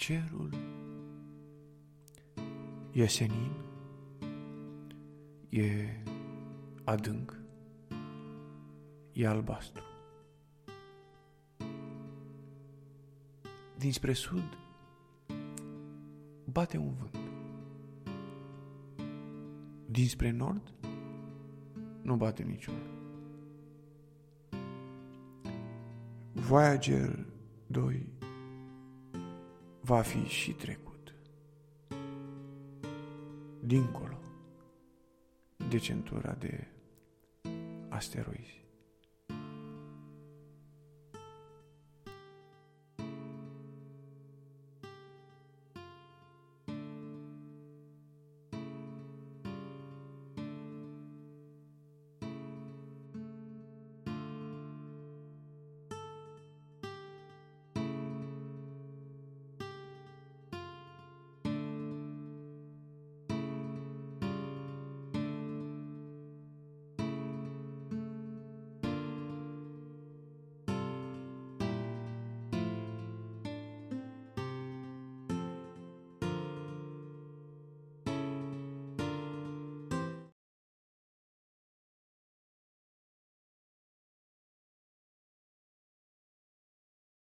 cerul e senin, e adânc, e albastru. Dinspre sud bate un vânt. Dinspre nord nu bate niciunul. Voyager 2 va fi și trecut. Dincolo de centura de asteroizi.